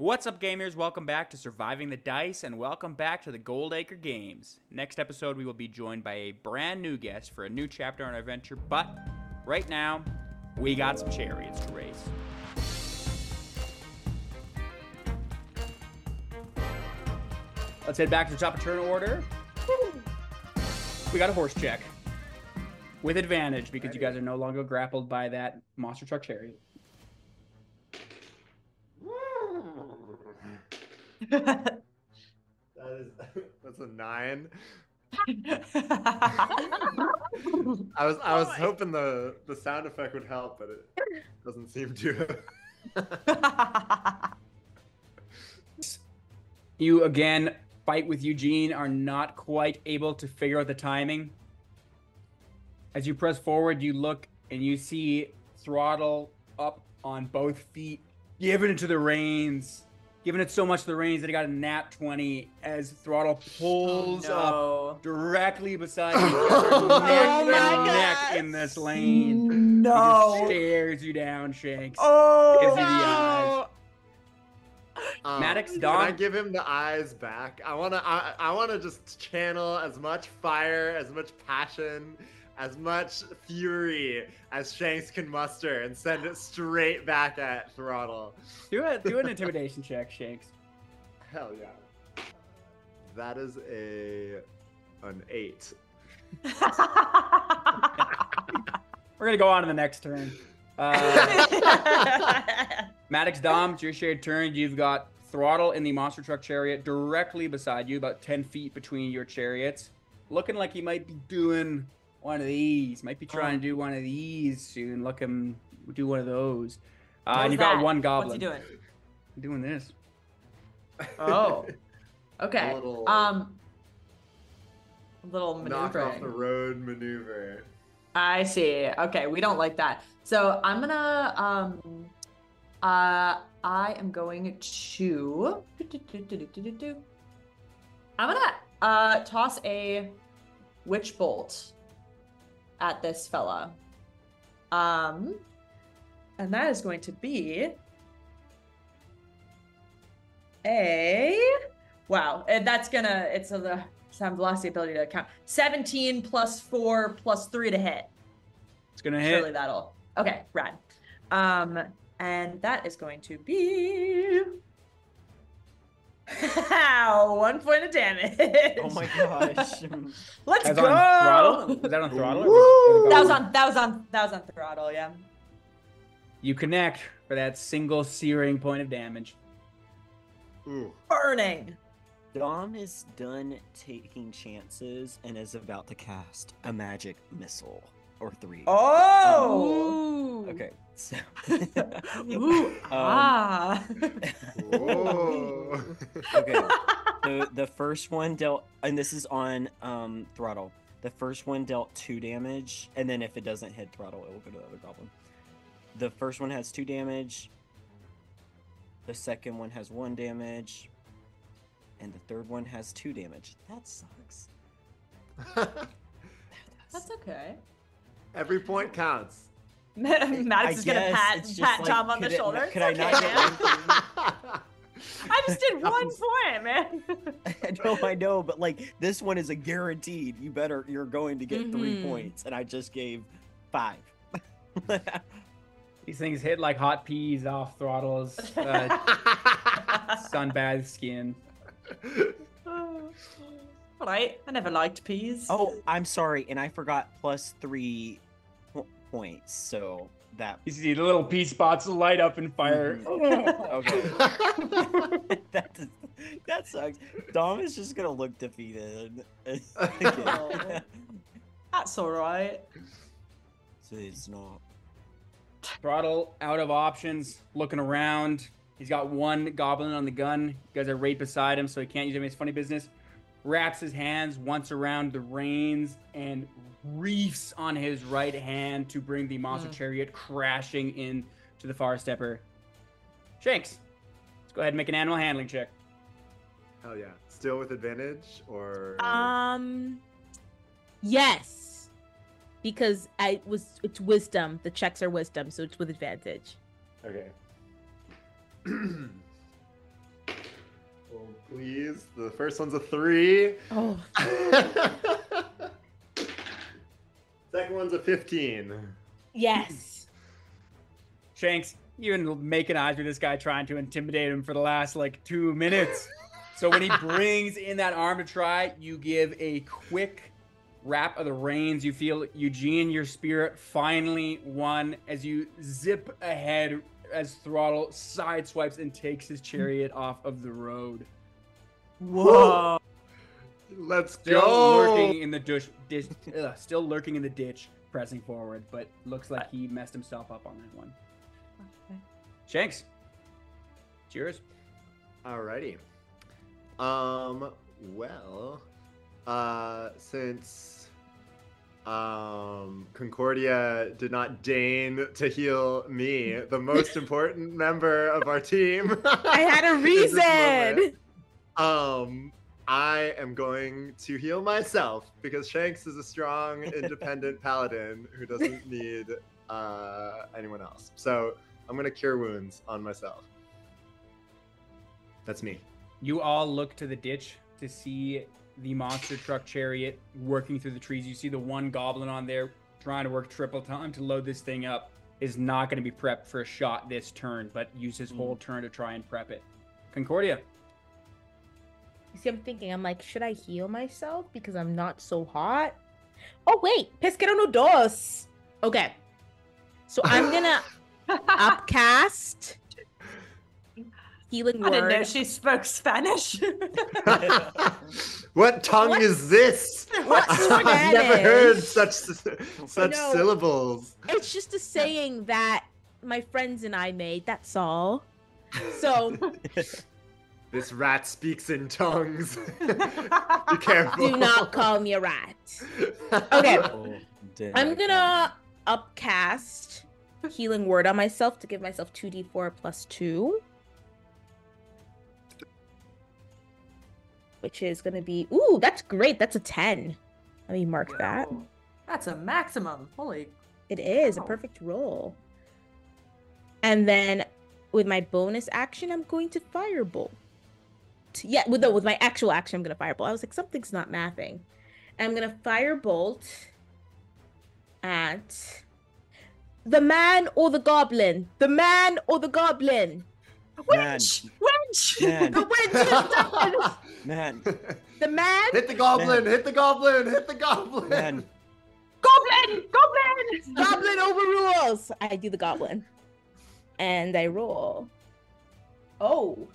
What's up, gamers? Welcome back to Surviving the Dice, and welcome back to the Goldacre Games. Next episode, we will be joined by a brand new guest for a new chapter on our adventure, but right now, we got some chariots to race. Let's head back to the top of turn order. We got a horse check. With advantage, because you guys are no longer grappled by that monster truck chariot. That is that's a nine. I was I was hoping the the sound effect would help, but it doesn't seem to. You again fight with Eugene, are not quite able to figure out the timing. As you press forward, you look and you see throttle up on both feet, giving it to the reins, giving it so much to the reins that he got a nat 20 as throttle pulls up no. directly beside you, neck Oh and my neck God. in this lane. He just No. stares you down, Shanks. Oh. Gives you the eyes. Um, Maddox, Can I give him the eyes back? I wanna I, I wanna just channel as much fire, as much passion, as much fury as Shanks can muster and send it straight back at Throttle. Do it. Do an intimidation check, Shanks. Hell yeah. That is a an eight. We're gonna go on to the next turn. Uh, Maddox Dom, it's your shared turn. You've got throttle in the monster truck chariot directly beside you, about 10 feet between your chariots. Looking like he might be doing one of these. Might be trying to do one of these soon. Look him do one of those. Uh, and you've got one goblin. What's he doing? Doing this. Oh. Okay. A little Um. A little knock off the road maneuver. I see. Okay, we don't like that. So I'm gonna um. Uh, I am going to. I'm gonna uh toss a witch bolt at this fella. Um, and that is going to be a wow. And that's gonna it's a the some velocity ability to count. 17 plus four plus three to hit. It's gonna hit. Surely that'll okay, rad. Um, and that is going to be one point of damage. Oh my gosh. Let's That's go. on throttle? Was that on throttle? Woo! was That was on that was on that was on throttle, yeah. You connect for that single searing point of damage. Ooh. Burning. Dom is done taking chances and is about to cast a magic missile or three. Oh. Okay, so Ooh. Um, ah. Whoa. okay. So the first one dealt, and this is on um, throttle. The first one dealt two damage, and then if it doesn't hit throttle, it will go to the other goblin. The first one has two damage. The second one has one damage, and the third one has two damage. That sucks. that That's okay. Every point counts. Maddox is gonna pat pat like, Dom on the it- shoulder. could It's I okay, not man. I just did one point, man. I know, I know, but like this one is a guaranteed. You better, you're going to get three Mhm. points, and I just gave five. These things hit like hot peas off throttles. Uh, sunbathed skin. All right, I never liked peas. oh, I'm sorry, and I forgot plus three po- points. So that You see the little pea spots light up and fire. Mm-hmm. okay. that does, that sucks. Dom is just gonna look defeated. Oh. That's all right. so it's not. Throttle out of options, looking around. He's got one goblin on the gun. You guys are right beside him, so he can't use any of his funny business. Wraps his hands once around the reins and reefs on his right hand to bring the monster Mm. chariot crashing in to the far stepper. Shanks, let's go ahead and make an animal handling check. Hell yeah. Still with advantage or Um, yes, because I was it's wisdom. The checks are wisdom, so it's with advantage. Okay. oh please. The first one's a three. Oh, Second one's a 15. yes. Shanks, you've been making eyes with this guy trying to intimidate him for the last like two minutes. So when he brings in that arm to try, you give a quick wrap of the reins. You feel Eugene, your spirit finally won as you zip ahead as Throttle sideswipes and takes his chariot off of the road. Whoa. Let's Still go. lurking in the dish, dish ugh, still lurking in the ditch, pressing forward, but looks like he messed himself up on that one. Shanks, it's yours. Alrighty. Um, well, uh, since um, Concordia did not deign to heal me, the most important member of our team. I had a in moment, reason. Um, I am going to heal myself because Shanks is a strong, independent paladin who doesn't need uh, anyone else. So I'm gonna cure wounds on myself. That's me. You all look to the ditch to see the monster truck chariot working through the trees. You see the one goblin on there trying to work triple time to load this thing up. Is not going to be prepped for a shot this turn, but use his whole turn to try and prep it. Concordia, You see, I'm thinking, I'm like, should I heal myself because I'm not so hot? Oh wait, pesquero no dos. Okay, so I'm gonna upcast healing word. I didn't know she spoke Spanish. what tongue What? is this? What I've never heard such such No. syllables. It's just a saying that my friends and I made. That's all. So This rat speaks in tongues. Be careful. do not call me a rat. Okay. Oh, I'm gonna upcast healing word on myself to give myself 2d4 plus 2. Which is gonna be ooh, that's great. That's a 10. Let me mark that. That's a maximum. Holy. It is a perfect roll. And then with my bonus action, I'm going to firebolt. Yeah, with the, with my actual action, I'm gonna firebolt. I was like, something's not mathing. I'm gonna firebolt at the man or the goblin. The man or the goblin. Man, Wench! Wench! man, The witch is done. man, The man. hit the goblin! Hit the goblin! Hit the goblin! man. Goblin! Goblin! Goblin overrules. I do the goblin. And I roll. Oh.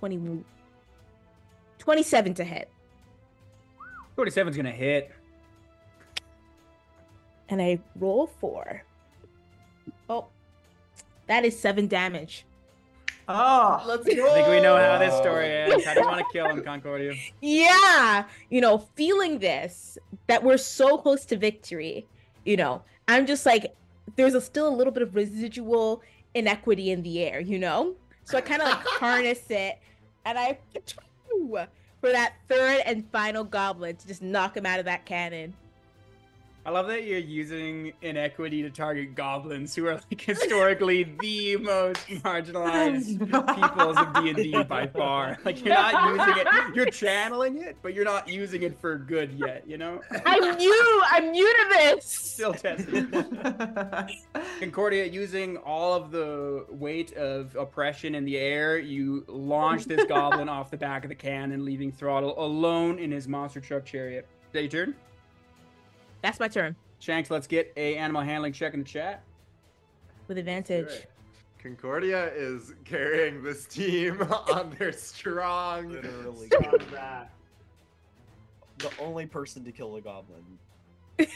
20, 27 to hit. 47's going to hit. And I roll four. Oh. That is seven damage. Oh. Let's I think we know how this story ends. I do you want to kill him, Concordia? Yeah. You know, feeling this, that we're so close to victory, you know, I'm just like, there's a, still a little bit of residual inequity in the air, you know? So I kind of like harness it and I for that third and final goblin to just knock him out of that cannon. I love that you're using inequity to target goblins, who are like historically the most marginalized peoples of D and D by far. Like you're not using it, you're channeling it, but you're not using it for good yet. You know, I'm new. I'm new to this. still testing. Concordia, using all of the weight of oppression in the air, you launch this goblin off the back of the cannon, leaving Throttle alone in his monster truck chariot. Is that your turn? That's my turn Shanks, let's get a animal handling check in the chat. with advantage. Concordia is carrying this team on their strong, Literally. strong back. The only person to kill a goblin.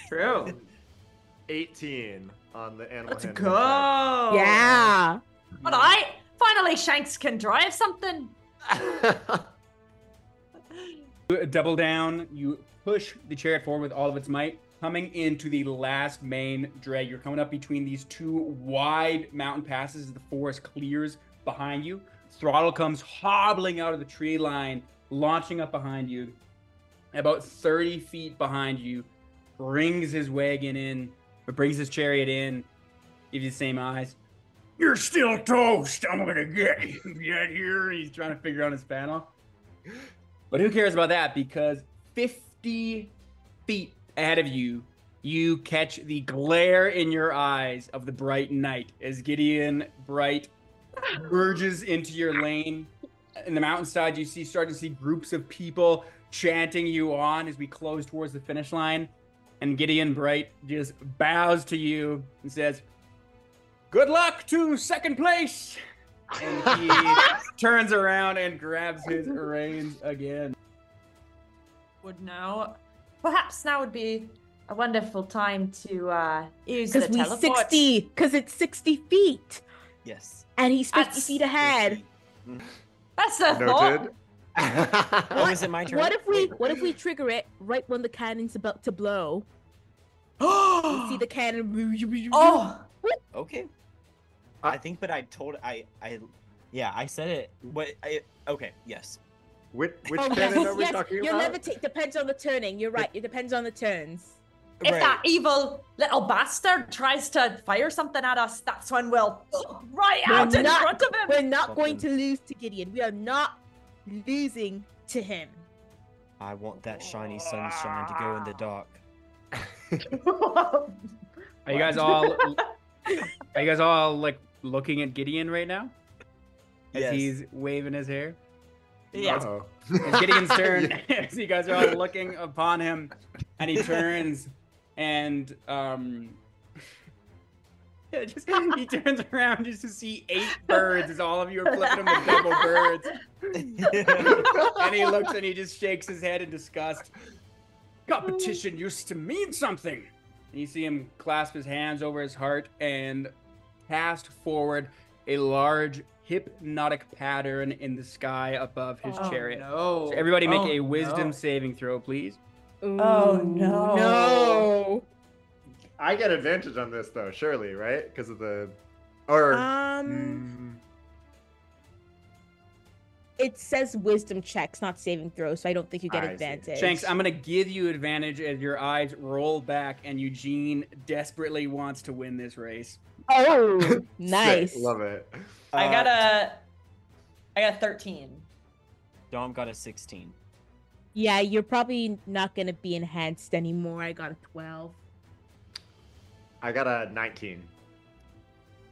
True. 18 on the animal handling. Let's handling go. Yeah. But I finally Shanks can drive something. Double down. You push the chariot forward with all of its might, coming into the last main drag. You're coming up between these two wide mountain passes as the forest clears behind you. Throttle comes hobbling out of the tree line, launching up behind you. About 30 feet behind you, brings his wagon in, or brings his chariot in, gives you the same eyes. You're still toast. I'm gonna get you. Get here. He's trying to figure out his panel. But who cares about that? Because 50 feet ahead of you, you catch the glare in your eyes of the bright knight as Gideon Bright merges into your lane. In the mountainside, you see start to see groups of people chanting you on as we close towards the finish line. And Gideon Bright just bows to you and says, Good luck to second place. And he turns around and grabs his reins again. Would now, perhaps now would be a wonderful time to uh, use the Because we teleport. 60, because it's 60 feet. Yes. And he's 50 That's feet ahead. That's a Noted. thought. Oh, is it my turn? What if we Wait, what if we trigger it right when the cannon's about to blow? We see the cannon. oh, Okay. I- I think, but I told I I, yeah, I said it. What? I, okay. Yes. Which which Oh, cannon yes, are we yes. talking You'll about? never take. Depends on the turning. You're right. It depends on the turns. if Right. that evil little bastard tries to fire something at us, that's when we'll right We're out in not- front of him. We're not going to lose to Gideon. We are not losing to him. I want that shiny sunshine to go in the dark. Are you guys all are you guys all like looking at Gideon right now? As Yes. he's waving his hair? Yeah. Uh-oh. It's Gideon's turn. as you guys are all looking upon him, and he turns and um yeah, just, he turns around just to see eight birds as all of you are flipping him with double birds. And he looks and he just shakes his head in disgust. Competition used to mean something. And you see him clasp his hands over his heart and cast forward a large hypnotic pattern in the sky above his Oh, chariot. No. So everybody make Oh, a wisdom no. saving throw, please. Oh, no. No. I get advantage on this though, surely, right? Because of the, or Um, Mm, it says wisdom checks, not saving throws, so I don't think you get I see. advantage. Shanks, I'm gonna give you advantage as your eyes roll back and Eugene desperately wants to win this race. Oh, Sick, nice. love it. I Uh, got a. I got a thirteen. Dom got a 16. Yeah, you're probably not gonna be enhanced anymore. I got a twelve. I got a 19.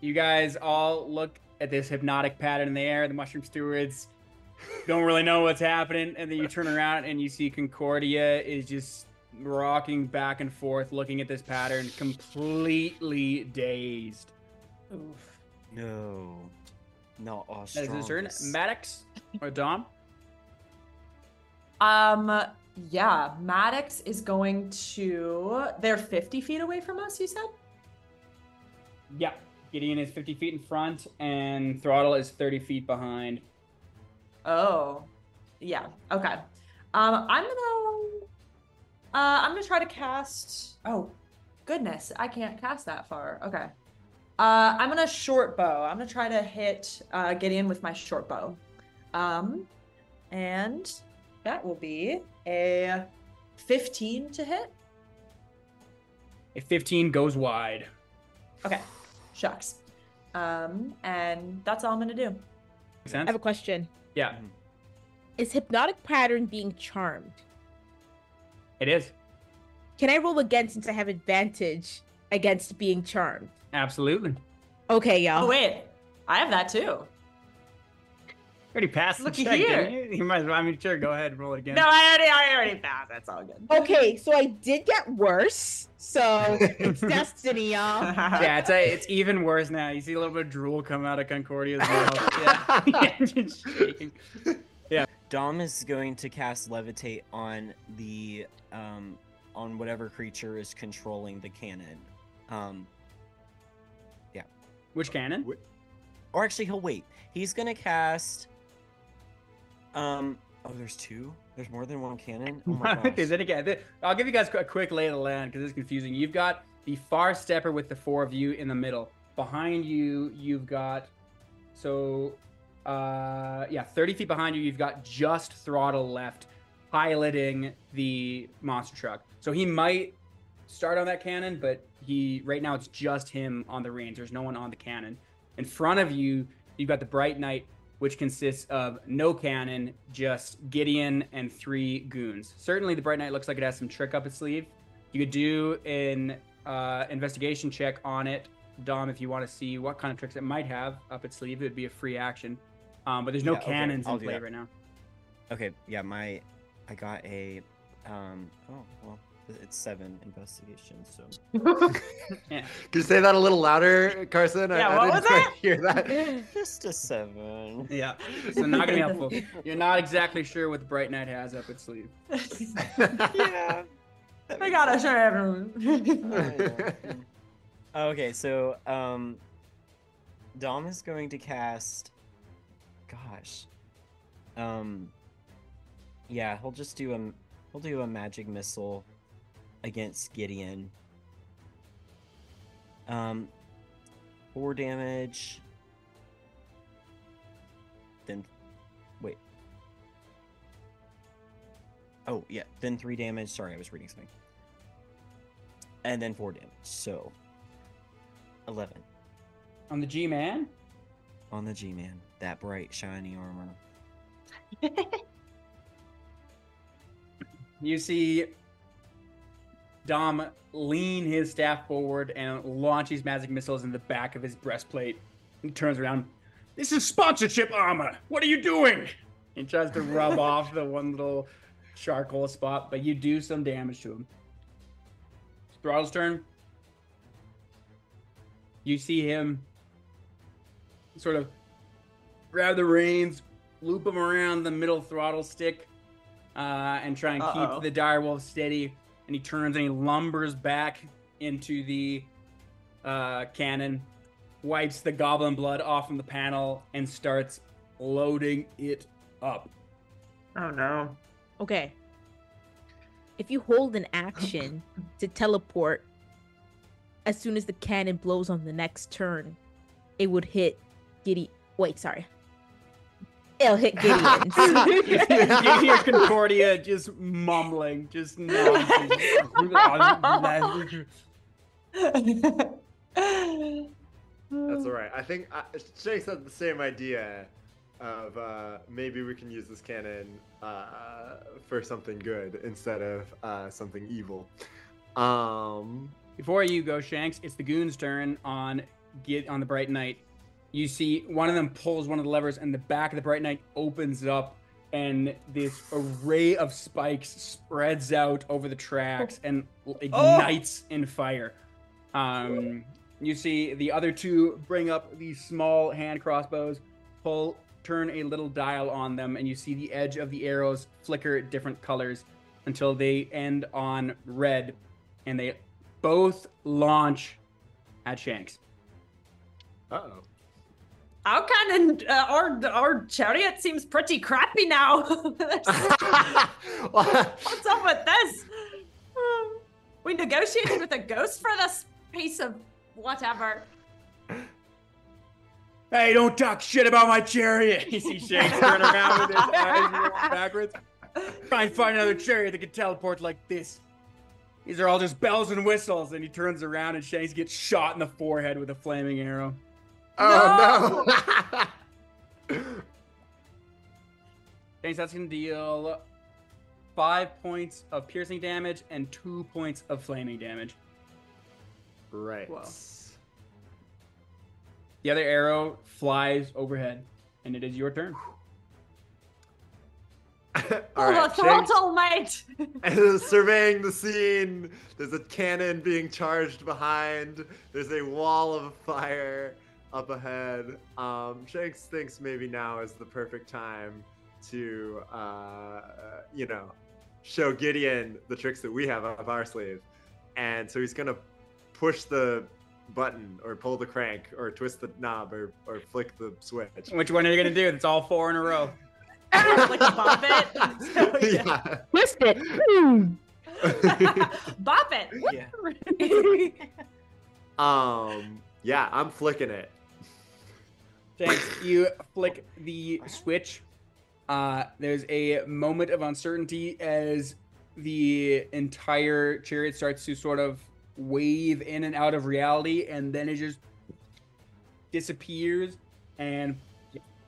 You guys all look at this hypnotic pattern in the air. The mushroom stewards don't really know what's happening, and then you turn around and you see Concordia is just rocking back and forth, looking at this pattern, completely dazed. Oof. No. Not all That is his turn. Maddox or Dom? Um. Yeah, Maddox is going to. They're fifty feet away from us. You said. Yeah. Gideon is 50 feet in front, and Throttle is 30 feet behind. Oh. Yeah. Okay. Um. I'm gonna. Uh. I'm gonna try to cast. Oh, goodness! I can't cast that far. Okay. Uh. I'm gonna short bow. I'm gonna try to hit uh, Gideon with my short bow. Um. And that will be a 15 to hit. A 15 goes wide. Okay. Shucks. Um, and that's all I'm gonna do. Make I have a question. Yeah, mm-hmm. Is hypnotic pattern being charmed? it is. Can I roll again since I have advantage against being charmed? Absolutely. Okay, y'all. Oh wait, I have that too. Already passed the Looky check, here. didn't you? You might as well. I mean, sure, go ahead and roll it again. No, I already, I already passed. That's all good. Okay, so I did get worse. So it's destiny, y'all. yeah, it's a, it's even worse now. You see a little bit of drool come out of Concordia's mouth. Yeah, yeah just shaking. Dom is going to cast levitate on the um on whatever creature is controlling the cannon. Um yeah. Which cannon? or actually he'll wait. He's gonna cast um oh there's two? There's more than one cannon? Oh my gosh. then again, I'll give you guys a quick lay of the land because it's confusing. You've got the far stepper with the four of you in the middle. Behind you, you've got so uh yeah, 30 feet behind you, you've got just throttle left piloting the monster truck. So he might start on that cannon, but he right now it's just him on the reins. There's no one on the cannon. In front of you, you've got the Bright Knight, which consists of no cannon, just Gideon and three goons. Certainly, the Bright Knight looks like it has some trick up its sleeve. You could do an uh, investigation check on it, Dom, if you want to see what kind of tricks it might have up its sleeve. It would be a free action. Um, but there's no Yeah, okay, cannons I'll in play that. right now. Okay, yeah, my I got a um oh well it's seven investigations. so Yeah. Can you say that a little louder, Carson? I- Yeah, I, what didn't was quite that? hear that. just a seven. Yeah. So not gonna be helpful. You're not exactly sure what the Bright Knight has up its sleeve. yeah. I gotta show everyone. Okay, so um Dom is going to cast gosh. Um yeah, he'll just do a he'll do a magic missile against Gideon. Um four damage. Then wait. Oh yeah, then three damage. Sorry, I was reading something. And then four damage. So 11 On the G Man, on the G Man. That bright, shiny armor. you see Dom lean his staff forward and launch these magic missiles in the back of his breastplate. He turns around. This is sponsorship armor. What are you doing? He tries to rub off the one little charcoal spot, but you do some damage to him. Throttle's turn. You see him sort of grab the reins, loop him around the middle throttle stick, uh, and try and Uh-oh. keep the direwolf steady. And he turns and he lumbers back into the uh, cannon, wipes the goblin blood off from the panel, and starts loading it up. oh no. Okay. If you hold an action to teleport, as soon as the cannon blows on the next turn, it would hit Giddy. Wait, sorry. It'll hit Gideon's. you hear Concordia just mumbling, just nonsense. That's all right. I think uh, Shanks had the same idea of uh, maybe we can use this cannon uh, for something good instead of uh, something evil. Um, Before you go, Shanks, it's the goon's turn on get on the Bright Knight. You see one of them pulls one of the levers, and the back of the Bright Knight opens up, and this array of spikes spreads out over the tracks and ignites in fire. Um, you see the other two bring up these small hand crossbows, pull, turn a little dial on them, and you see the edge of the arrows flicker different colors until they end on red, and they both launch at Shanks. uh-oh. Our cannon, uh, our our chariot seems pretty crappy now. What's up with this? We negotiated with a ghost for this piece of whatever. Hey, don't talk shit about my chariot. You see Shanks turn around with his eyes backwards. Try and find another chariot that can teleport like this. These are all just bells and whistles. And he turns around and Shanks gets shot in the forehead with a flaming arrow. Oh no! Shanks, that's going to deal five points of piercing damage and two points of flaming damage. right. Whoa. The other arrow flies overhead, and it is your turn. All Pull right, the Shanks- And surveying the scene, there's a cannon being charged behind. There's a wall of fire up ahead. Um, Shanks thinks maybe now is the perfect time to, uh, you know, show Gideon the tricks that we have up our sleeve. And so he's gonna push the button or pull the crank or twist the knob or, or flick the switch. Which one are you going to do? It's all four in a row. like bop it. yeah. Twist it. Boom. bop it. Yeah. um. Yeah, I'm flicking it. Shanks. You flick the switch. Uh, there's a moment of uncertainty as the entire chariot starts to sort of wave in and out of reality, and then it just disappears and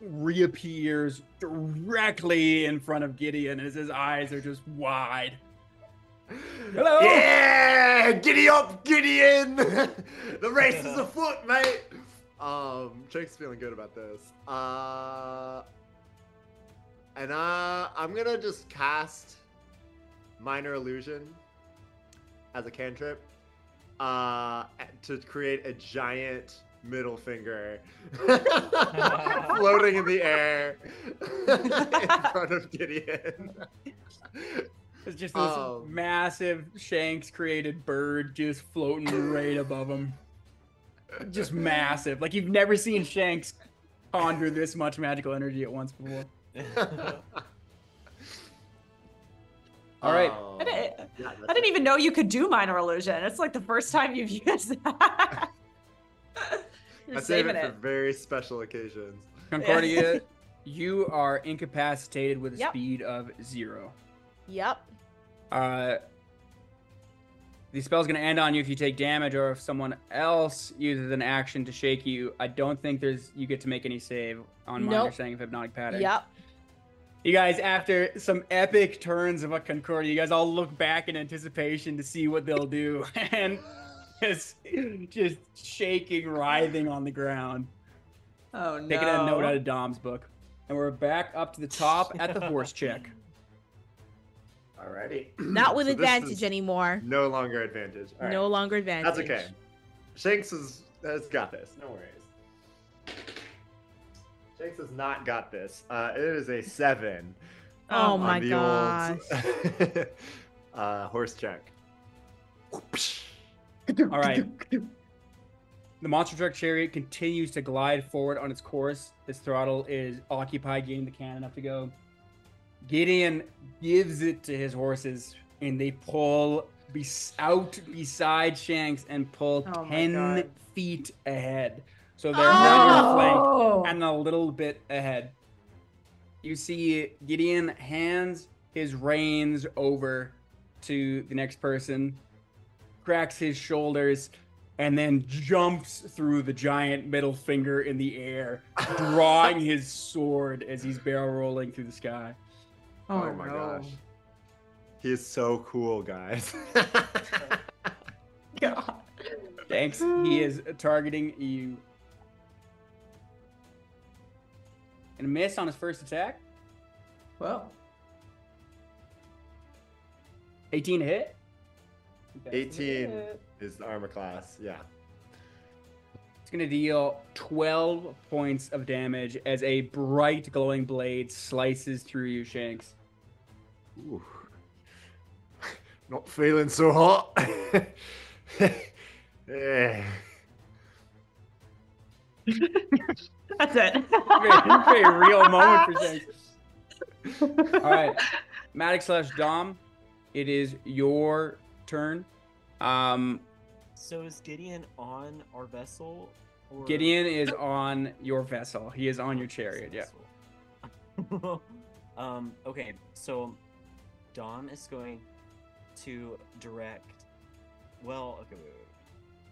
reappears directly in front of Gideon as his eyes are just wide. Hello. Yeah, giddy up, Gideon. the race is afoot, mate. Um, Jake's feeling good about this. Uh, and uh, I'm gonna just cast minor illusion as a cantrip, uh, to create a giant middle finger floating in the air in front of Gideon. It's just this Um. massive Shanks created bird just floating right above him. Just massive. Like you've never seen Shanks ponder this much magical energy at once before. All right. Um, I didn't, yeah, I didn't even know you could do minor illusion. It's like the first time you've used that. You're I save it it. for very special occasions. Concordia, you are incapacitated with a Yep. speed of zero. Yep. Uh, the spell's going to end on you if you take damage or if someone else uses an action to shake you. I don't think there's you get to make any save on minor Nope. saying of hypnotic pattern. Yep. You guys, after some epic turns of a Concordia, you guys all look back in anticipation to see what they'll do, and just, just shaking, writhing on the ground. Oh no. Taking a note out of Dom's book, and we're back up to the top at the horse check. Alrighty. Not with So advantage anymore. No longer advantage. All right. No longer advantage. That's okay. Shanks has, has got this. No worries. Shanks has not got this. Uh, it is a seven. Oh on my the gosh. Old, uh, horse check. All right. The monster truck chariot continues to glide forward on its course. Its throttle is occupied, getting the cannon up to go. Gideon gives it to his horses, and they pull bes- out beside Shanks and pull Oh 10 God. feet ahead. So they're on your oh! flank Oh. and a little bit ahead. You see Gideon hands his reins over to the next person, cracks his shoulders, and then jumps through the giant middle finger in the air, drawing his sword as he's barrel rolling through the sky. Oh, oh, my gosh. He is so cool, guys. God. Shanks. He is targeting you. And a miss on his first attack. Well. 18 to hit. 18 hit. is the armor class. Yeah. It's going to deal 12 points of damage as a bright glowing blade slices through you, Shanks. Ooh. Not feeling so hot. yeah. That's it. Very, very real moment for Shanks. All right. Maddox slash Dom, it is your turn. Um, So is Gideon on our vessel? Or Gideon is on your vessel. He is on your chariot, yeah. Um. Okay. So, Dom is going to direct. Well, okay. Wait,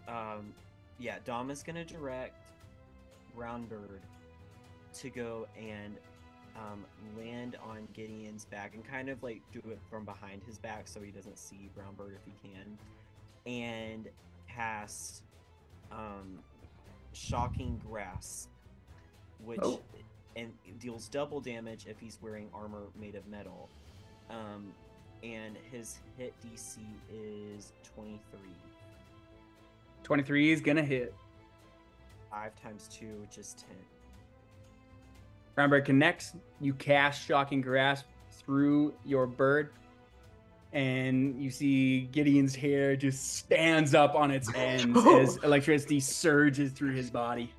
wait. Um. Yeah, Dom is going to direct Brownbird to go and um, land on Gideon's back and kind of like do it from behind his back so he doesn't see Brownbird if he can, and cast um, shocking grasp, which Oh. and deals double damage if he's wearing armor made of metal. Um, and his hit DC is 23. 23 is going to hit. 5 times 2, which is 10. Brownbird connects. You cast Shocking Grasp through your bird, and you see Gideon's hair just stands up on its ends as electricity surges through his body.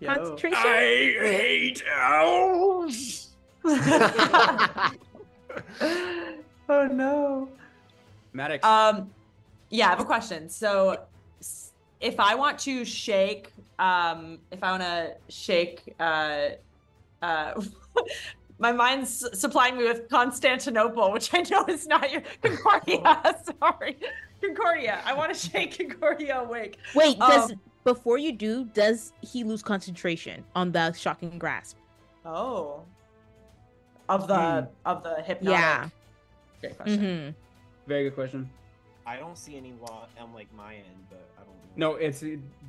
Yo. Concentration. I hate owls. oh no. Maddox, Um, yeah, I have a question. So, if I want to shake, um, if I want to shake, uh, uh, my mind's supplying me with Constantinople, which I know is not your Concordia. Sorry, Concordia. I want to shake Concordia awake. Wait, does Um, before you do, does he lose concentration on the shocking grasp? Oh. Of the of the hypnotic. Yeah. Great question. Mm-hmm. Very good question. I don't see any while on like my end, but I don't. Know. No, it's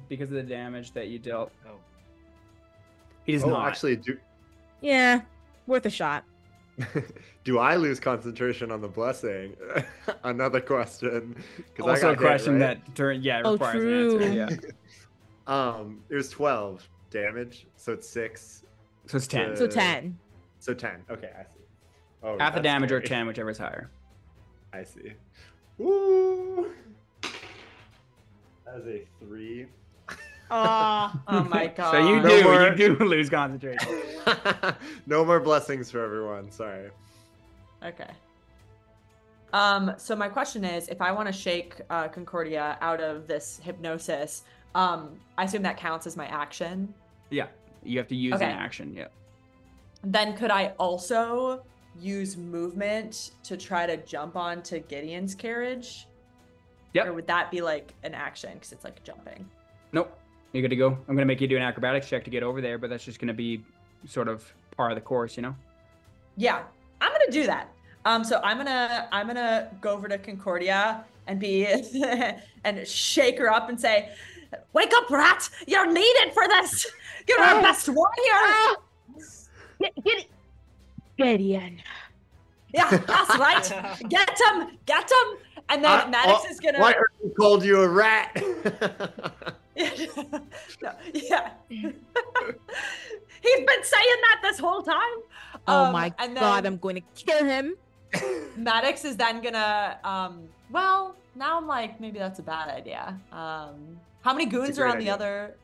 because of the damage that you dealt. Oh. He does oh, not. actually, do Yeah, worth a shot. do I lose concentration on the blessing? Another question. 'cause I also got a hit, question right? that during yeah Oh, requires true. an answer. Yeah. Um, it was twelve damage, so it's six. So it's ten. So Uh, ten. So ten. Okay, I see. Oh, Half the that's damage or ten, whichever is higher. I see. Woo! That is a three. Aw. Oh my god. So you No do more- you do lose concentration. no more blessings for everyone. Sorry. Okay. Um, so my question is, if I want to shake uh, Concordia out of this hypnosis, um, I assume that counts as my action. yeah, you have to use Okay. an action. Yeah. Then could I also use movement to try to jump onto Gideon's carriage? Yep. Or would that be like an action because it's like jumping? Nope. You're good to go. I'm gonna make you do an acrobatics check to get over there, but that's just gonna be sort of part of the course, you know. Yeah, I'm gonna do that. Um, so I'm gonna I'm gonna go over to Concordia and be and shake her up and say, "Wake up, rat! You're needed for this. You're our Ah. best warrior." Get, get it. Gideon. Yeah, that's right. Get him, get him. And then Uh, Maddox is gonna. Why Ernie called you a rat? no, yeah. He's been saying that this whole time. Oh Um, my and god, I'm going to kill him. Maddox is then gonna um well now I'm like maybe that's a bad idea. Um how many goons are great on the other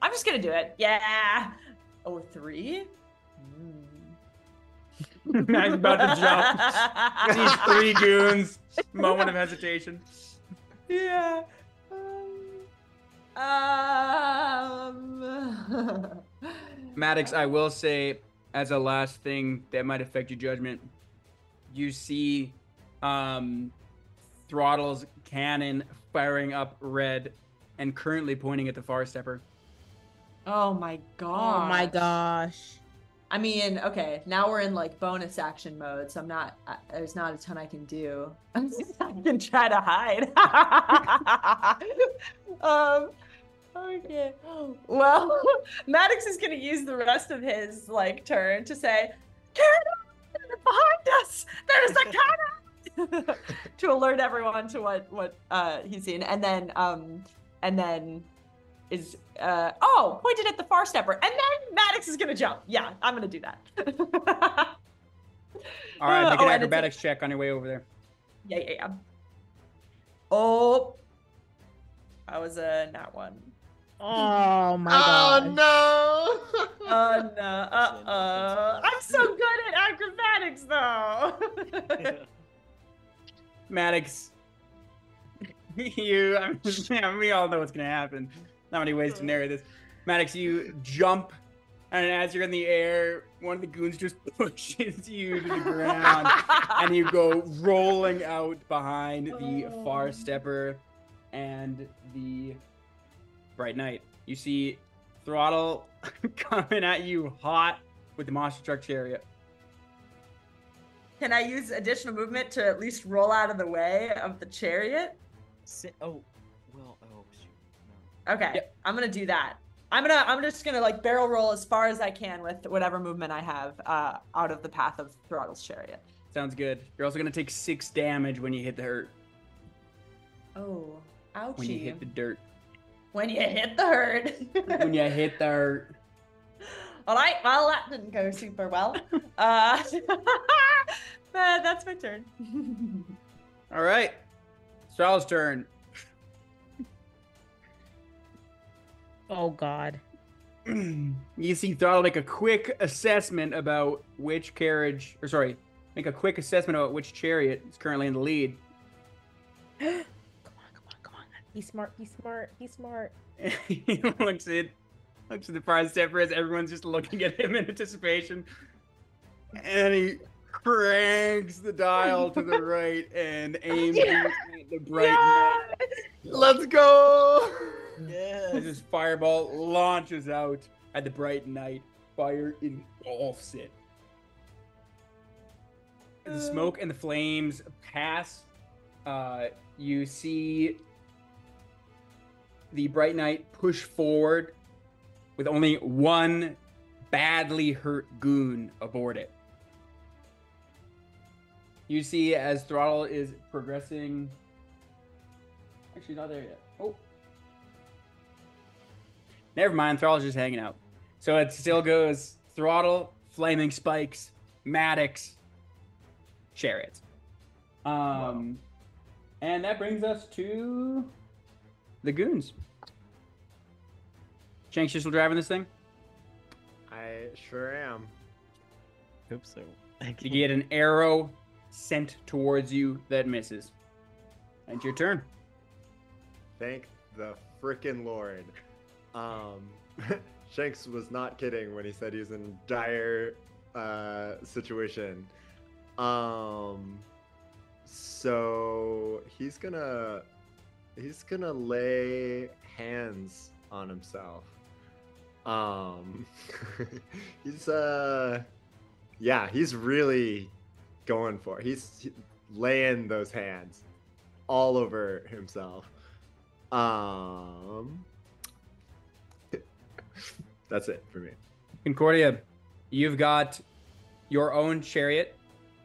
I'm just gonna do it. Yeah. Oh three? Hmm. I'm about to jump. These three goons. Moment of hesitation. Yeah. Um, Maddox, I will say, as a last thing that might affect your judgment, you see um, Throttle's cannon firing up red and currently pointing at the far stepper. Oh my god. Oh my gosh. I mean, okay, now we're in like bonus action mode, so I'm not. There's not a ton I can do. I can try to hide. um. Okay. Well, Maddox is gonna use the rest of his like turn to say, "Cannon behind us! There's a cannon!" to alert everyone to what what uh he's seen, and then um and then is uh oh pointed at the far stepper and then maddox is gonna jump yeah i'm gonna do that All right, make Oh, an and it's a- acrobatics check on your way over there. yeah yeah yeah oh i was a not one Oh my god. oh god. no! oh no uh-oh i'm so good at acrobatics though Maddox, you, I mean, we all know what's going to happen. Not many ways to narrate this. Maddox, you jump, and as you're in the air, one of the goons just pushes you to the ground, and you go rolling out behind the far Oh. stepper and the bright knight. You see Throttle coming at you hot with the monster truck chariot. can i use additional movement to at least roll out of the way of the chariot oh, Okay, Yep. I'm gonna do that. I'm gonna I'm just gonna like barrel roll as far as I can with whatever movement I have uh, out of the path of Throttle's chariot. Sounds good. You're also to take six damage when you hit the hurt, Oh, ouchie! when you hit the dirt. When you hit the hurt. when you hit the hurt. All right. Well, that didn't go super well. uh, but that's my turn. All right. Throttle's turn. Oh god. you see Throttle make a quick assessment about which carriage, or sorry, make a quick assessment about which chariot is currently in the lead. Come on, come on, come on. He's smart. be smart. be smart. he looks at looks at the prize stepper as everyone's just looking at him in anticipation. And he cranks the dial to the right and aims Yeah. at the bright Yeah. Let's go! As Yes. this fireball launches out at the bright knight, fire engulfs it. As the smoke and the flames pass, uh, you see the bright knight push forward with only one badly hurt goon aboard it. You see as throttle is progressing. Actually, not there yet. Oh. Never mind. Throttle's just hanging out. So it still goes throttle, flaming spikes, Maddox, chariots. Um, and that brings us to the goons. Shanks, you still driving this thing? I sure am. Hope so. You get an arrow sent towards you that misses. And your turn. Thank the frickin' Lord. Um, Shanks was not kidding when he said he was in dire uh, situation. Um, so he's gonna he's gonna lay hands on himself. Um, he's uh, yeah, he's really going for. It. He's laying those hands all over himself. Um, that's it for me. Concordia, you've got your own chariot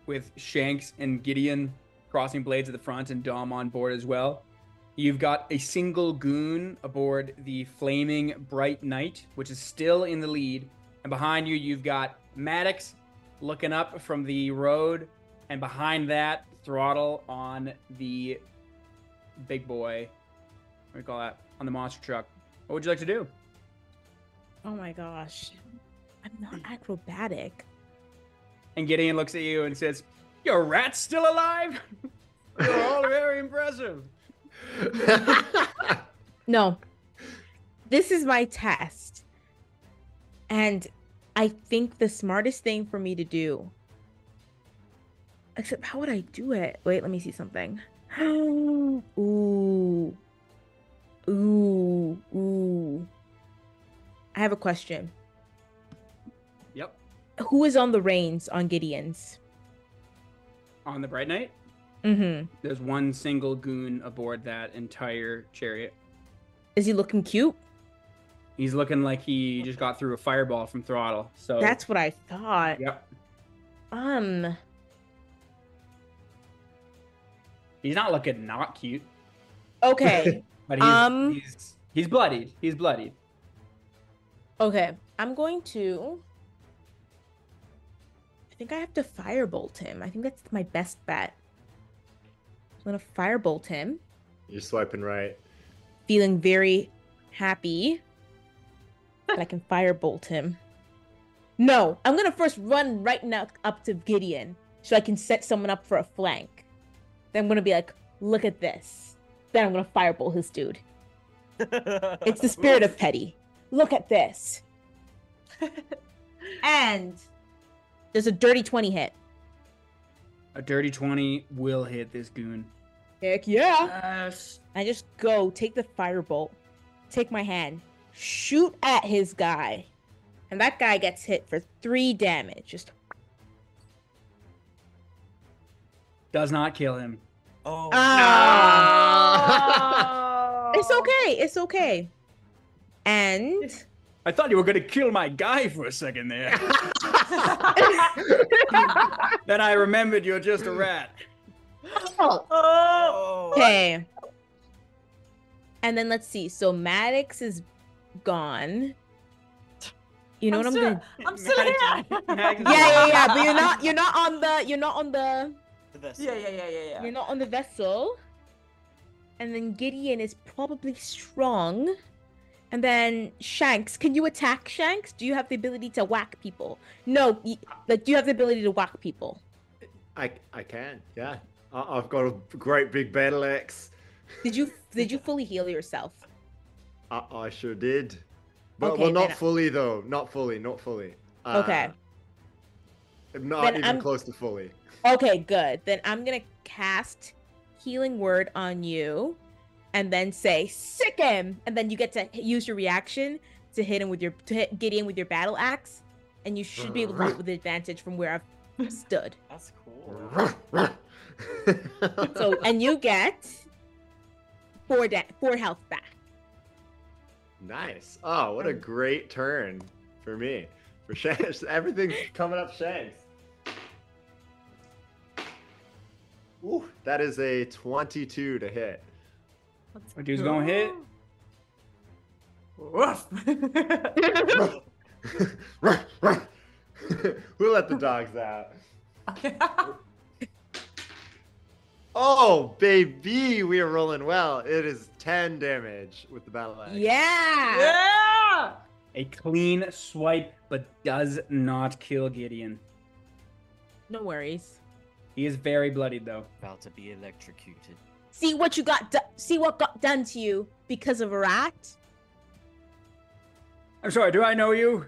with Shanks and Gideon crossing blades at the front and Dom on board as well. You've got a single goon aboard the Flaming Bright Knight, which is still in the lead. And behind you, you've got Maddox looking up from the road. And behind that, Throttle on the big boy. What do we call that? On the monster truck. What would you like to do? Oh my gosh. I'm not acrobatic. And Gideon looks at you and says, Your rat's still alive? You're all very impressive. No. This is my test. And I think the smartest thing for me to do. Except, how would I do it? Wait, let me see something. ooh. Ooh. Ooh. I have a question. Yep. Who is on the reins on Gideon's? On the Bright Knight, Mm-hmm. there's one single goon aboard that entire chariot. Is he looking cute? He's looking like he just got through a fireball from throttle. So That's what I thought. Yep. Um. He's not looking not cute, Okay. but he's Um. he's, he's bloodied. He's bloodied. Okay, I'm going to. I think I have to firebolt him. I think that's my best bet. I'm gonna firebolt him, You're swiping right. feeling very happy that I can firebolt him. No, I'm gonna first run right now up to Gideon so I can set someone up for a flank. Then I'm gonna be like, look at this. Then I'm gonna firebolt his dude. It's the spirit of petty. Look at this. and there's a dirty 20 hit. A dirty 20 will hit this goon. Heck yeah. Yes. I just go, take the firebolt, take my hand, shoot at his guy. And that guy gets hit for three damage. Just Does not kill him. oh, Ah. It's okay. It's okay. And I thought you were gonna kill my guy for a second there. then I remembered you're just a rat. oh. okay. And then let's see. So Maddox is gone. You know I'm what I'm still- gonna I'm still here. Max Yeah, yeah, yeah. But you're not you're not on the you're not on the The vessel. Yeah, yeah, yeah, yeah, yeah. You're not on the vessel. And then Gideon is probably strong. And then Shanks, can you attack Shanks? Do you have the ability to whack people? No, like do you have the ability to whack people? I I can, yeah. I, I've got a great big battle axe. Did you did you fully heal yourself? I, I sure did. Well, Okay, well, not fully though. Not fully. Not fully. Uh, Okay. Not Then even I'm- close to fully. Okay, good. Then I'm gonna cast healing word on you. And then say sick him, and then you get to use your reaction to hit him with your to hit Gideon with your battle axe, and you should be able to hit with advantage from where I've stood. That's cool. So and you get four da- four health back. nice. Oh, what a great turn for me. For Shanks. Everything's coming up Shanks. Ooh, that is a 22 to hit. What dude's gonna hit? Woof. Who let the dogs out? Oh, baby, we are rolling well. It is 10 damage with the battle axe. Yeah. yeah. A clean swipe, but does not kill Gideon. No worries. He is very bloodied though. About to be electrocuted. See what you got. Do- see what got done to you because of a rat. I'm sorry, do I know you?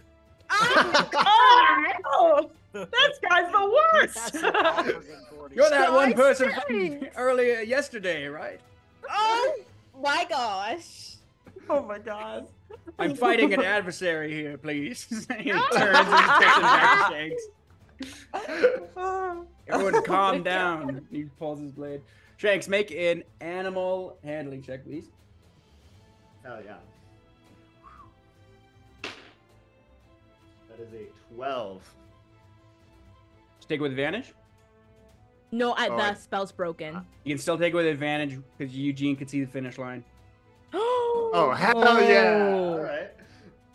Oh, my god! this guy's the worst. You're that one person try. from earlier yesterday, right? oh my gosh. oh my god. I'm fighting an adversary here, please. he turns and takes it back to Everyone calm oh down. He pulls his blade. Shanks, make an animal handling check, please. Hell yeah. That is a 12. Take it with advantage. No, I, Oh, the I- spell's broken. You can still take it with advantage because Eugene can see the finish line. Oh, oh, hell yeah. All right.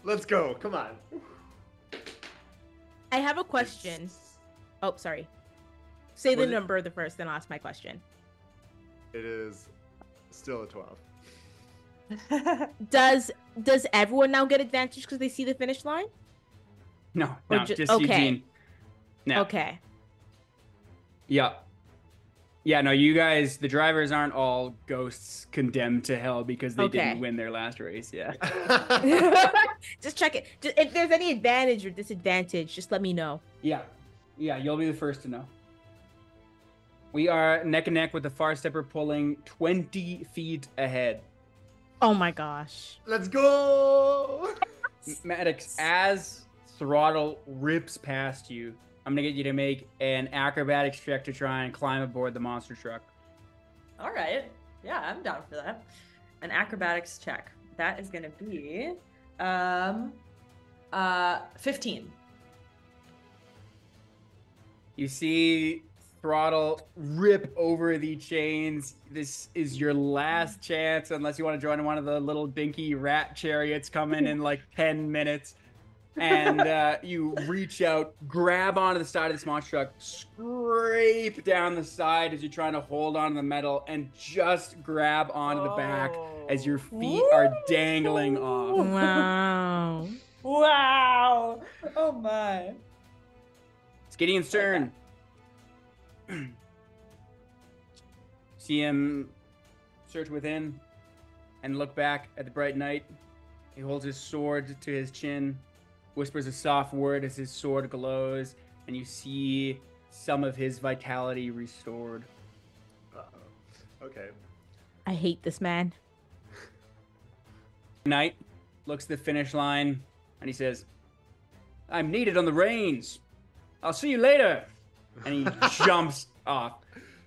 Let's go. Come on. I have a question. Oh, sorry. Say the Was it- number the first, then I'll ask my question. It is still a 12. Does does everyone now get advantage because they see the finish line? No, no, ju- just okay. Eugene. No. Okay. Yeah. Yeah, no, you guys, the drivers aren't all ghosts condemned to hell because they Okay. didn't win their last race. Yeah. just check it. Just, if there's any advantage or disadvantage, just let me know. Yeah. Yeah, you'll be the first to know. We are neck and neck with the far stepper pulling 20 feet ahead. Oh my gosh. Let's go. Maddox, as throttle rips past you, I'm gonna get you to make an acrobatics check to try and climb aboard the monster truck. All right. Yeah, I'm down for that. An acrobatics check. That is gonna be um uh 15. You see throttle rip over the chains. This is your last chance, unless you want to join one of the little dinky rat chariots coming in like 10 minutes. And uh, you reach out, grab onto the side of this monster truck, scrape down the side as you're trying to hold onto the metal, and just grab onto the back as your feet are dangling off. Wow. Wow. Oh my. It's Gideon's turn. See him search within and look back at the bright knight. He holds his sword to his chin, whispers a soft word as his sword glows, and you see some of his vitality restored. Uh-oh. Okay. I hate this man. Knight looks at the finish line and he says, I'm needed on the reins. I'll see you later. And he jumps off.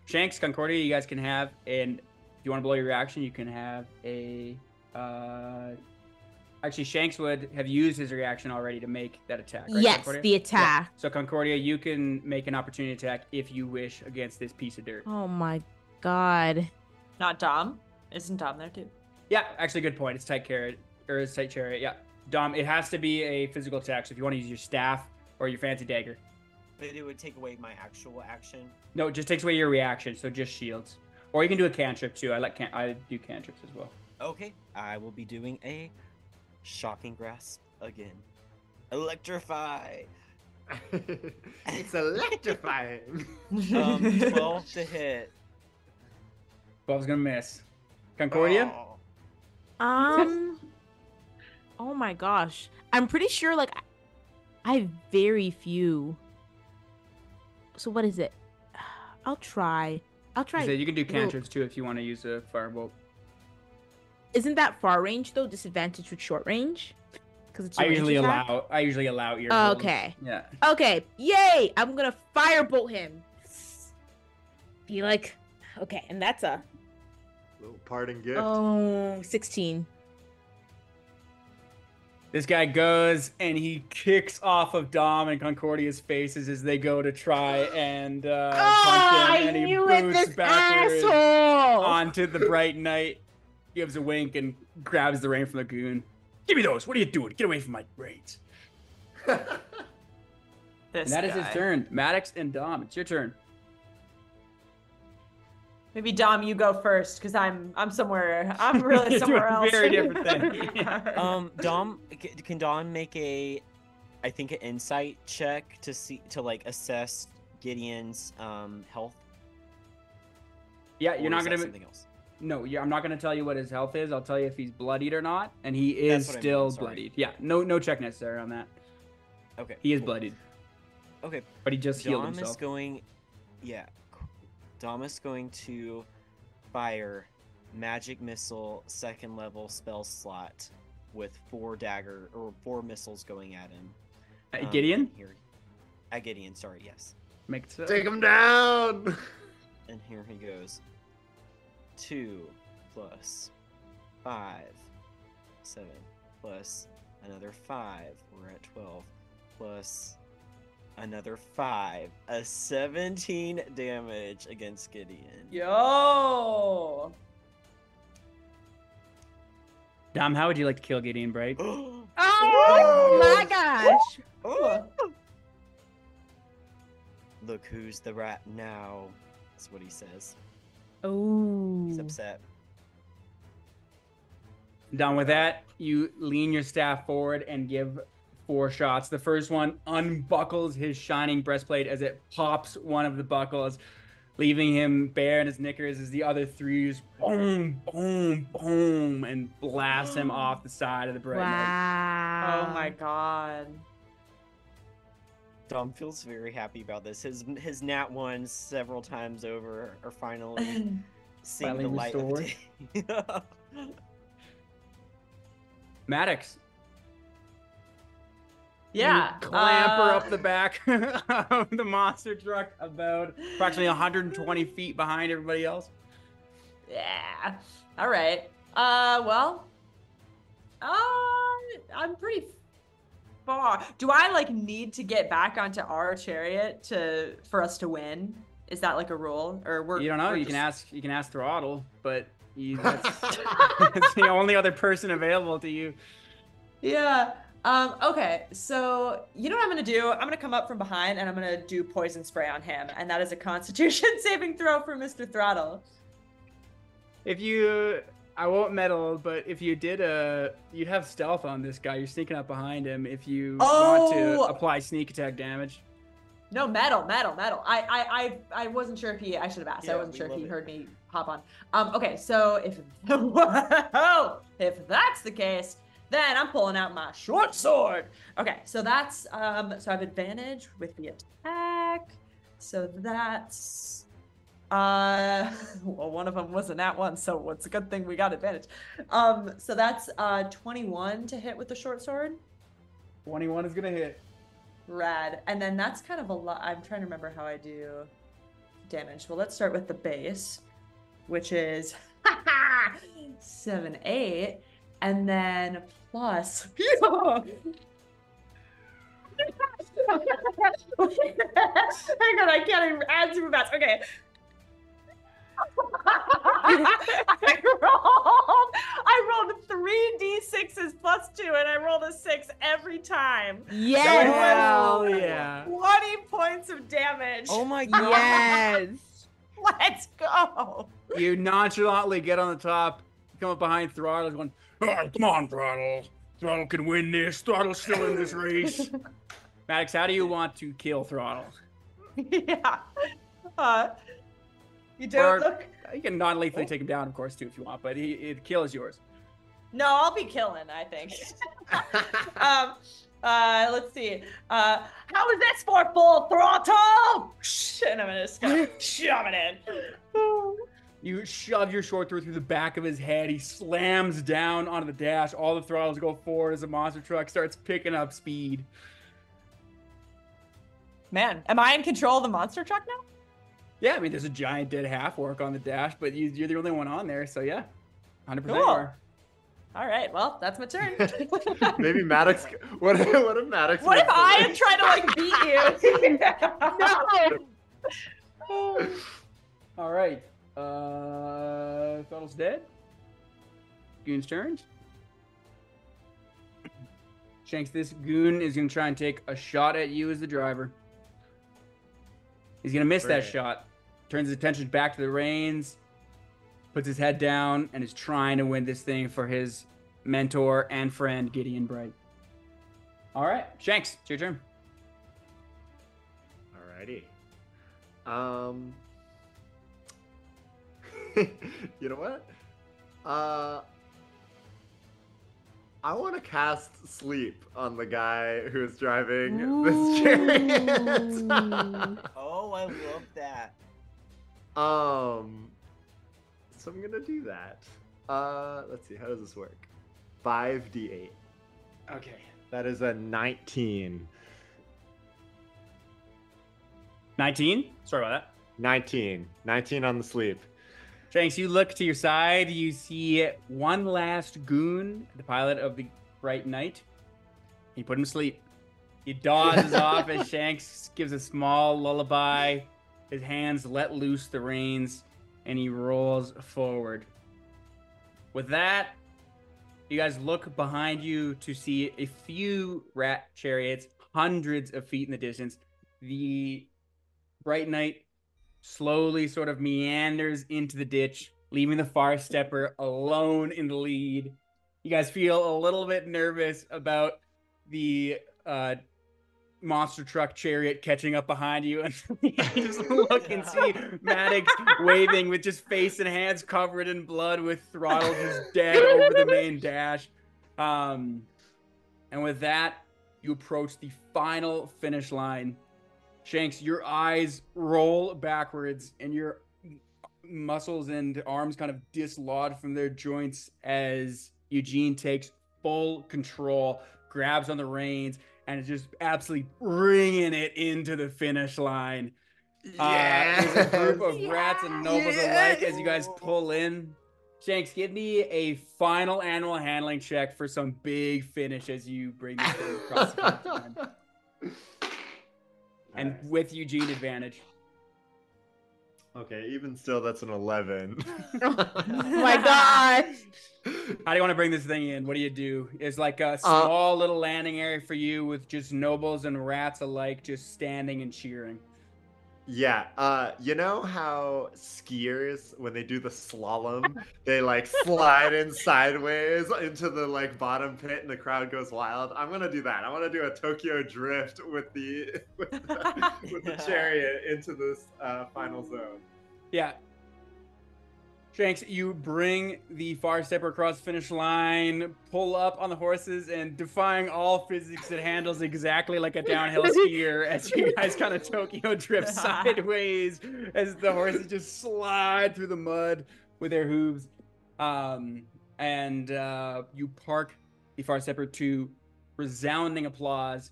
Shanks, Concordia, you guys can have, and if you want to blow your reaction, you can have a. Uh, actually, Shanks would have used his reaction already to make that attack. Right, yes, Concordia? the Yeah. attack. So, Concordia, you can make an opportunity attack if you wish against this piece of dirt. Oh my god. Not Dom. Isn't Dom there too? Yeah, actually, good point. It's tight carrot or it's tight chariot. Yeah, Dom. It has to be a physical attack. So if you want to use your staff or your fancy dagger, But it would take away my actual action. no, it just takes away your reaction. So just shields, or you can do a cantrip too. I like can I do cantrips as well. Okay, I will be doing a shocking grasp again. Electrify. it's electrifying. Um, 12 to hit. Twelve's gonna miss. Concordia. Oh. Um. oh my gosh. I'm pretty sure like I have very few. So what is it? I'll try. I'll try. said you can do cantrips too if you want to use a firebolt. isn't that far range though disadvantage with short range? Because it's I usually attack? allow. I usually allow ear. Oh, okay. Yeah. Okay, yay! I'm gonna firebolt him. Be like, okay, and that's a Little parting gift. oh 16. This guy goes and he kicks off of Dom and Concordia's faces as they go to try and uh, Oh, punch him, and he knew it, boosts this backwards asshole! onto the bright knight, gives a wink and grabs the rein from the goon. Give me those. What are you doing? Get away from my reins. This And that is his turn. Maddox and Dom, it's your turn. Maybe Dom, you go first, because I'm I'm somewhere. I'm really You're somewhere doing else. very different thing. Um, Dom, can Dom make a, I think, an insight check to see to like assess Gideon's um health? Yeah, you're not gonna. something else. No, yeah, I'm not gonna tell you what his health is. I'll tell you if he's bloodied or not, and he is what I mean, still bloodied. Yeah, no, no check necessary on that. Okay, He is cool. bloodied, Okay, but he just healed himself. Dom is going, yeah, cool. Dom is going to fire magic missile second level spell slot with four dagger or four missiles going at him. Uh, Um, Gideon, Here, at Gideon, sorry, yes. make it so. Take him down. And here he goes. Two plus five, seven plus another five. We're at twelve plus another five. A seventeen damage against Gideon. Yo. Dom, how would you like to kill Gideon Bright? Oh my gosh! Oh! Look who's the rat now. That's what he says. Oh. He's upset. Done with that, you lean your staff forward and give four shots. The first one unbuckles his shining breastplate as it pops one of the buckles, leaving him bare in his knickers as the other three just boom, boom, boom, and blast him off the side of the bright. Wow. Oh my god. Dom feels very happy about this. His his nat ones several times over are finally seeing Finally the light of day. Maddox, yeah. you clamper uh, up the back of the monster truck about approximately 120 feet behind everybody else. Yeah. All right. Uh, well. Uh, I'm pretty far. Do I like need to get back onto our chariot to for us to win? Is that like a rule, or we're? you don't know. You can ask. You can ask Throttle, but you, that's, that's the only other person available to you. Yeah. Um, okay, so you know what I'm gonna do? I'm gonna come up from behind and I'm gonna do poison spray on him, and that is a Constitution saving throw for Mr. Throttle. If you, I won't meddle, but if you did a, you'd have stealth on this guy. You're sneaking up behind him. If you want to Oh! apply sneak attack damage, No, metal, metal, metal. I, I, I, I wasn't sure if he. I should have asked. I wasn't sure if he it. heard me hop on. Um. Okay. So if whoa, if that's the case, then I'm pulling out my short sword. Okay. So that's um. So I have advantage with the attack. So that's. Uh, well, one of them wasn't at one, so it's a good thing we got advantage. Um, so that's uh 21 to hit with the short sword. 21 is gonna hit. Rad. And then that's kind of a lot. I'm trying to remember how I do damage. Well, let's start with the base, which is seven, eight, and then plus. Hang on, I can't even add super fast. Okay. I rolled, I rolled three d6s plus two, and I rolled a six every time. Yes. Hell yeah. 20 points of damage. oh my god! Yes. Let's go. You nonchalantly get on the top, come up behind Throttle, going, "Ah, "Come on, Throttle! Throttle can win this. Throttle's still in this race." Maddox, how do you want to kill Throttle? yeah. Uh, you don't Or- look. You can non-lethally take him down, of course, too, if you want, but he, the kill is yours. No, I'll be killing, I think. um, uh, let's see. Uh, how is this for full throttle? And I'm gonna just go shove it in. You shove your short throw through the back of his head. He slams down onto the dash. All the throttles go forward as the monster truck starts picking up speed. Man, am I in control of the monster truck now? Yeah, I mean, there's a giant dead half-orc on the dash, but you, you're the only one on there, so yeah, 100% Cool. are. All right, well, that's my turn. Maybe Maddox. What if, what if Maddox? what if I am trying to like beat you? no. All right. Uh, Throttle's dead. Goon's turns. Shanks, this goon is going to try and take a shot at you as the driver. He's going to miss that shot. Turns his attention back to the reins, puts his head down, and is trying to win this thing for his mentor and friend, Gideon Bright. All right, Shanks, it's your turn. Alrighty. Um. you know what? Uh. I want to cast sleep on the guy who's driving this chariot. Oh, I love that. um. So I'm gonna do that. Uh, let's see. How does this work? Five d8. Okay. That is a 19. 19? Sorry about that. 19. 19 on the sleep. Shanks, you look to your side. You see one last goon, the pilot of the Bright Knight. He put him to sleep. He dawdles off as Shanks gives a small lullaby. His hands let loose the reins, and he rolls forward. With that, you guys look behind you to see a few rat chariots, hundreds of feet in the distance. The Bright Knight slowly sort of meanders into the ditch, leaving the far stepper alone in the lead. You guys feel a little bit nervous about the uh, monster truck chariot catching up behind you, and you just look and see Maddox waving with just face and hands covered in blood, with throttle just dead over the main dash. Um, and with that, you approach the final finish line. Shanks, your eyes roll backwards and your muscles and arms kind of dislodge from their joints as Eugene takes full control, grabs on the reins, and is just absolutely bringing it into the finish line. Uh, there's a group of rats and nobles alike as you guys pull in. Shanks, give me a final animal handling check for some big finish as you bring this across the finish line. And with Eugene advantage. Okay, even still, that's an 11. Oh my gosh. How do you want to bring this thing in? What do you do? It's like Uh, a small little landing area for you with just nobles and rats alike just standing and cheering. Yeah, uh, you know how skiers, when they do the slalom, they like slide in sideways into the like bottom pit and the crowd goes wild? I'm gonna do that. I wanna do a Tokyo drift with the with the, with the chariot into this uh, final zone. Yeah. Shanks, you bring the far stepper across the finish line, pull up on the horses, and defying all physics, it handles exactly like a downhill skier as you guys kind of Tokyo drift sideways as the horses just slide through the mud with their hooves. Um, and uh, you park the far stepper to resounding applause.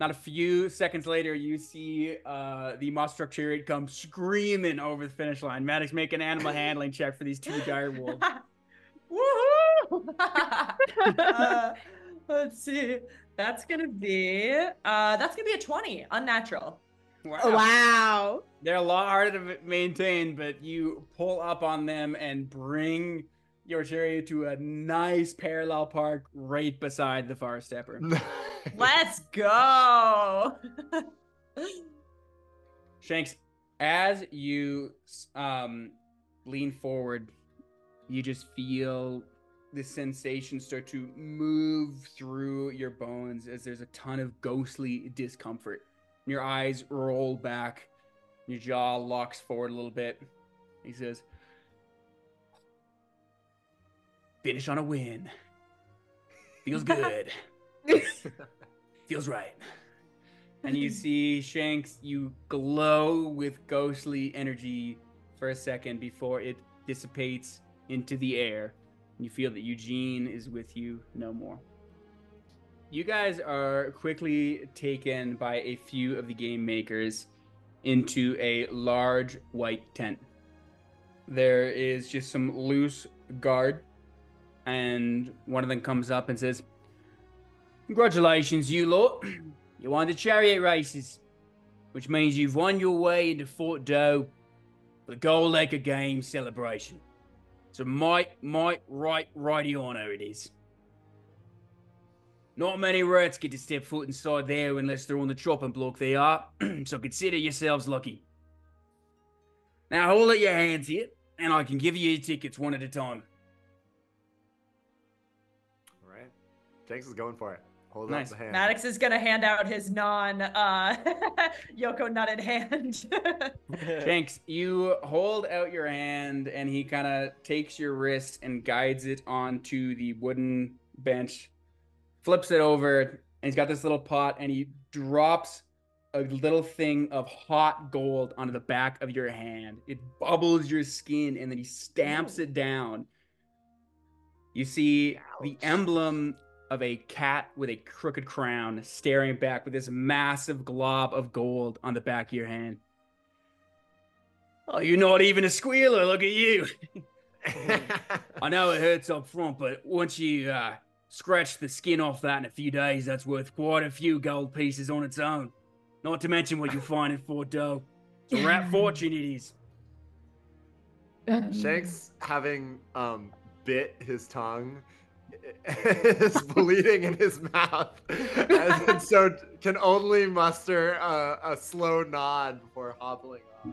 Not a few seconds later, you see uh, the monster truck chariot come screaming over the finish line. Maddox, make an animal handling check for these two dire wolves. Woohoo! uh, let's see. That's gonna be uh that's gonna be a 20, unnatural. Wow. They're a lot harder to maintain, but you pull up on them and bring your chariot to a nice parallel park right beside the far stepper. Let's go. Shanks, as you um, lean forward, you just feel the sensation start to move through your bones as there's a ton of ghostly discomfort. Your eyes roll back, your jaw locks forward a little bit. He says, Finish on a win. Feels good. Feels right. And you see Shanks, you glow with ghostly energy for a second before it dissipates into the air. You feel that Eugene is with you no more. You guys are quickly taken by a few of the game makers into a large white tent. There is just some loose guard, and one of them comes up and says, Congratulations, you lot. You won the chariot races, which means you've won your way into Fort Doe for the Goldacre Games celebration. So might, might, right, righty honor it is. Not many rats get to step foot inside there unless they're on the chopping block they are, so consider yourselves lucky. Now hold at your hands here, and I can give you your tickets one at a time. All right. Shanks is going for it. Hold Nice. up the hand. Maddox is gonna hand out his non uh Yoko nutted hand. Shanks, you hold out your hand, and he kind of takes your wrist and guides it onto the wooden bench, flips it over, and he's got this little pot, and he drops a little thing of hot gold onto the back of your hand. It bubbles your skin, and then he stamps it down. You see the emblem of a cat with a crooked crown staring back with this massive glob of gold on the back of your hand. Oh, you're not even a squealer. Look at you. I know it hurts up front, but once you uh, scratch the skin off that in a few days, that's worth quite a few gold pieces on its own. Not to mention what you'll find in Fort Doe. It's a rat fortune it is. Shanks, having um, bit his tongue, is bleeding in his mouth, and, and so can only muster a, a slow nod before hobbling off.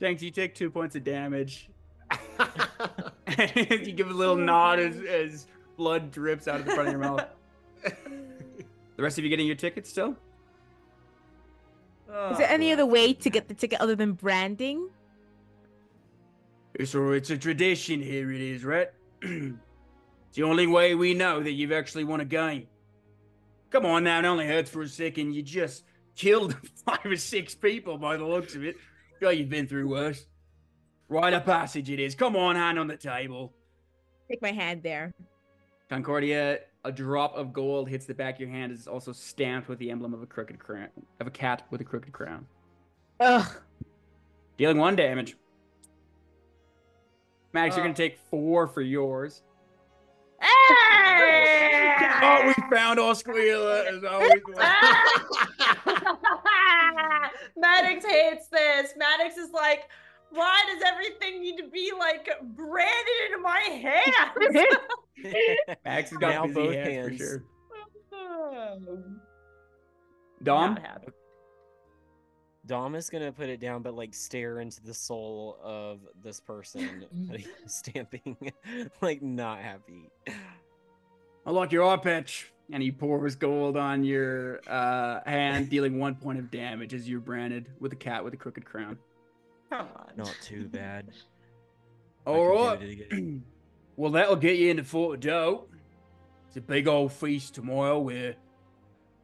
Thanks, you take two points of damage. you give a little nod as, as blood drips out of the front of your mouth. The rest of you getting your tickets still? Oh, is there any other way to get the ticket other than branding? It's a, it's a tradition here, it is, right? the only way we know that you've actually won a game. Come on now, it only hurts for a second. You just killed five or six people by the looks of it. Sure, you've been through worse. Rite of passage it is. Come on, hand on the table. Take my hand there. Concordia, a drop of gold hits the back of your hand. It's also stamped with the emblem of a crooked crown, of a cat with a crooked crown. Ugh. Dealing one damage. Max, you're gonna take four for yours. Ah! Oh, we found our squealer as always. Maddox hates this. Maddox is like, why does everything need to be like branded into my hands? Max has got Now busy both hands, hands. for sure. Dom, not happy. Dom is gonna put it down, but like stare into the soul of this person that he's stamping, like not happy. I like your eye patch. And he pours gold on your uh, hand, dealing one point of damage as you're branded with a cat with a crooked crown. Come on. Not too bad. I All can right. do it again. well, that'll get you into Fort Doe. It's a big old feast tomorrow where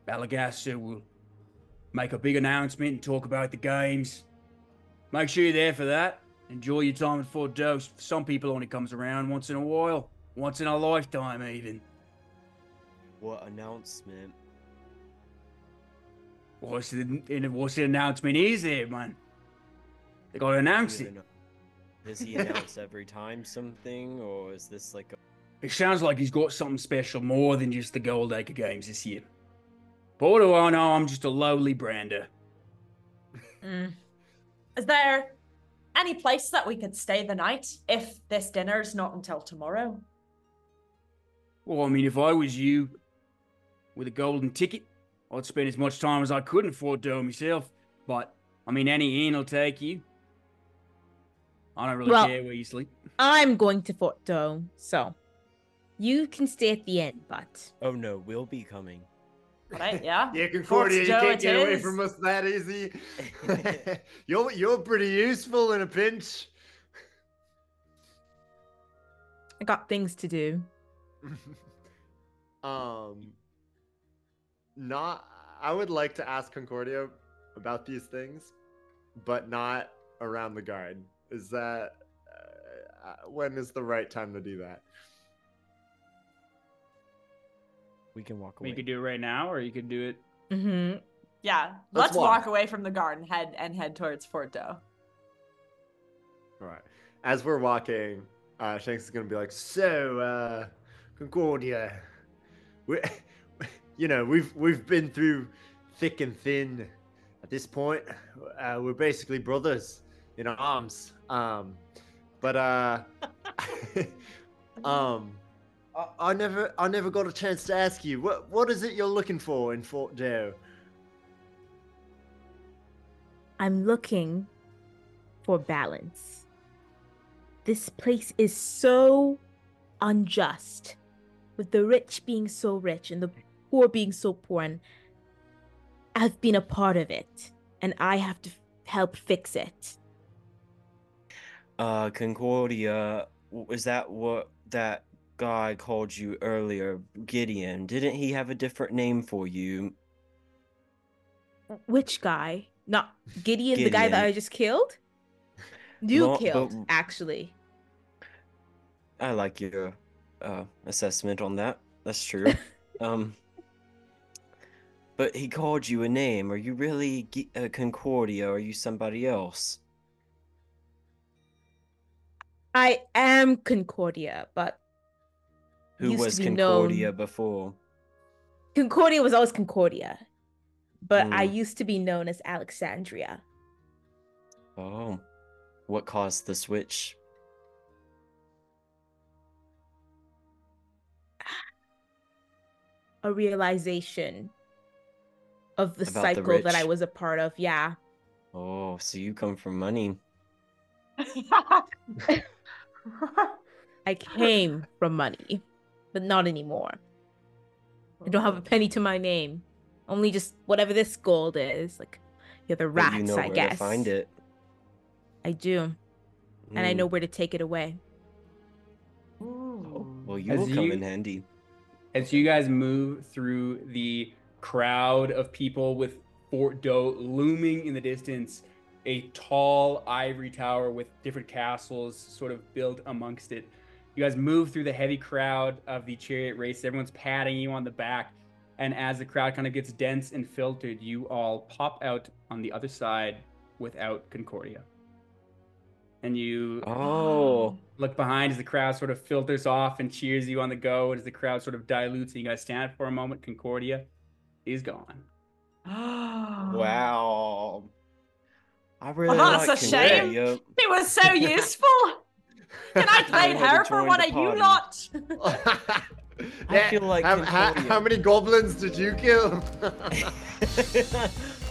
Balagaster will make a big announcement and talk about the games. Make sure you're there for that. Enjoy your time at Fort Doe. Some people only comes around once in a while, once in a lifetime even. What announcement? What's the what's the announcement is there, man? They gotta announce it. Does he announce every time something, or is this like a It sounds like he's got something special more than just the Goldacre Games this year. But what do I know? I'm just a lowly brander. Mm. Is there any place that we could stay the night if this dinner's not until tomorrow? Well, I mean, if I was you with a golden ticket, I'd spend as much time as I could in Fort Doe myself. But, I mean, any inn will take you. I don't really Well- care where you sleep. I'm going to Fort Doe, so you can stay at the inn, but oh no, we'll be coming. Right? Yeah. Yeah, Concordia, you Joe can't it get away from us that easy. you're you're pretty useful in a pinch. I got things to do. um, not. I would like to ask Concordia about these things, but not around the guard. Is that uh, uh, when is the right time to do that? We can walk away. You could do it right now, or you could do it. Mm-hmm. Yeah, Let's let's, walk. walk. away from the garden, head and head towards Fort Doe. All right. As we're walking, uh, Shanks is gonna be like, "So, uh, Concordia, we, you know, we've we've been through thick and thin. At this point, uh, we're basically brothers in arms. Um, but uh, um, I, I never I never got a chance to ask you what what is it you're looking for in Fort Doe? I'm looking for balance. This place is so unjust, with the rich being so rich and the poor being so poor, and I've been a part of it, and I have to f- help fix it. Uh, Concordia, w- is that what that guy called you earlier, Gideon? Didn't he have a different name for you? Which guy? Not Gideon, the guy that I just killed? You No, killed, but- actually. I like your uh assessment on that. That's true. um, but he called you a name. Are you really uh, Concordia? Or are you somebody else? I am Concordia, but Who Used was be Concordia known- before? Concordia was always Concordia. But I Mm. used to be known as Alexandria. Oh, what caused the switch? a realization of the About the cycle that I was a part of. Yeah. Oh, so you come from money. I came from money, but not anymore. I don't have a penny to my name. Only just whatever this gold is. Like you're the But rats, you know I guess. to find it. I do. And I Mm. know where to take it away. Oh, well, you As will come you- in handy. As you guys move through the crowd of people with Fort Doe looming in the distance, a tall ivory tower with different castles sort of built amongst it. You guys move through the heavy crowd of the chariot race. Everyone's patting you on the back. And as the crowd kind of gets dense and filtered, you all pop out on the other side without Concordia. And you Oh, look behind as the crowd sort of filters off and cheers you on the go as the crowd sort of dilutes and you guys stand for a moment concordia is gone wow. I really oh, that's like a shame. Concordia. It was so useful. Can I blame her for join one the of you party. lot? I feel like how, how, how many goblins did you kill?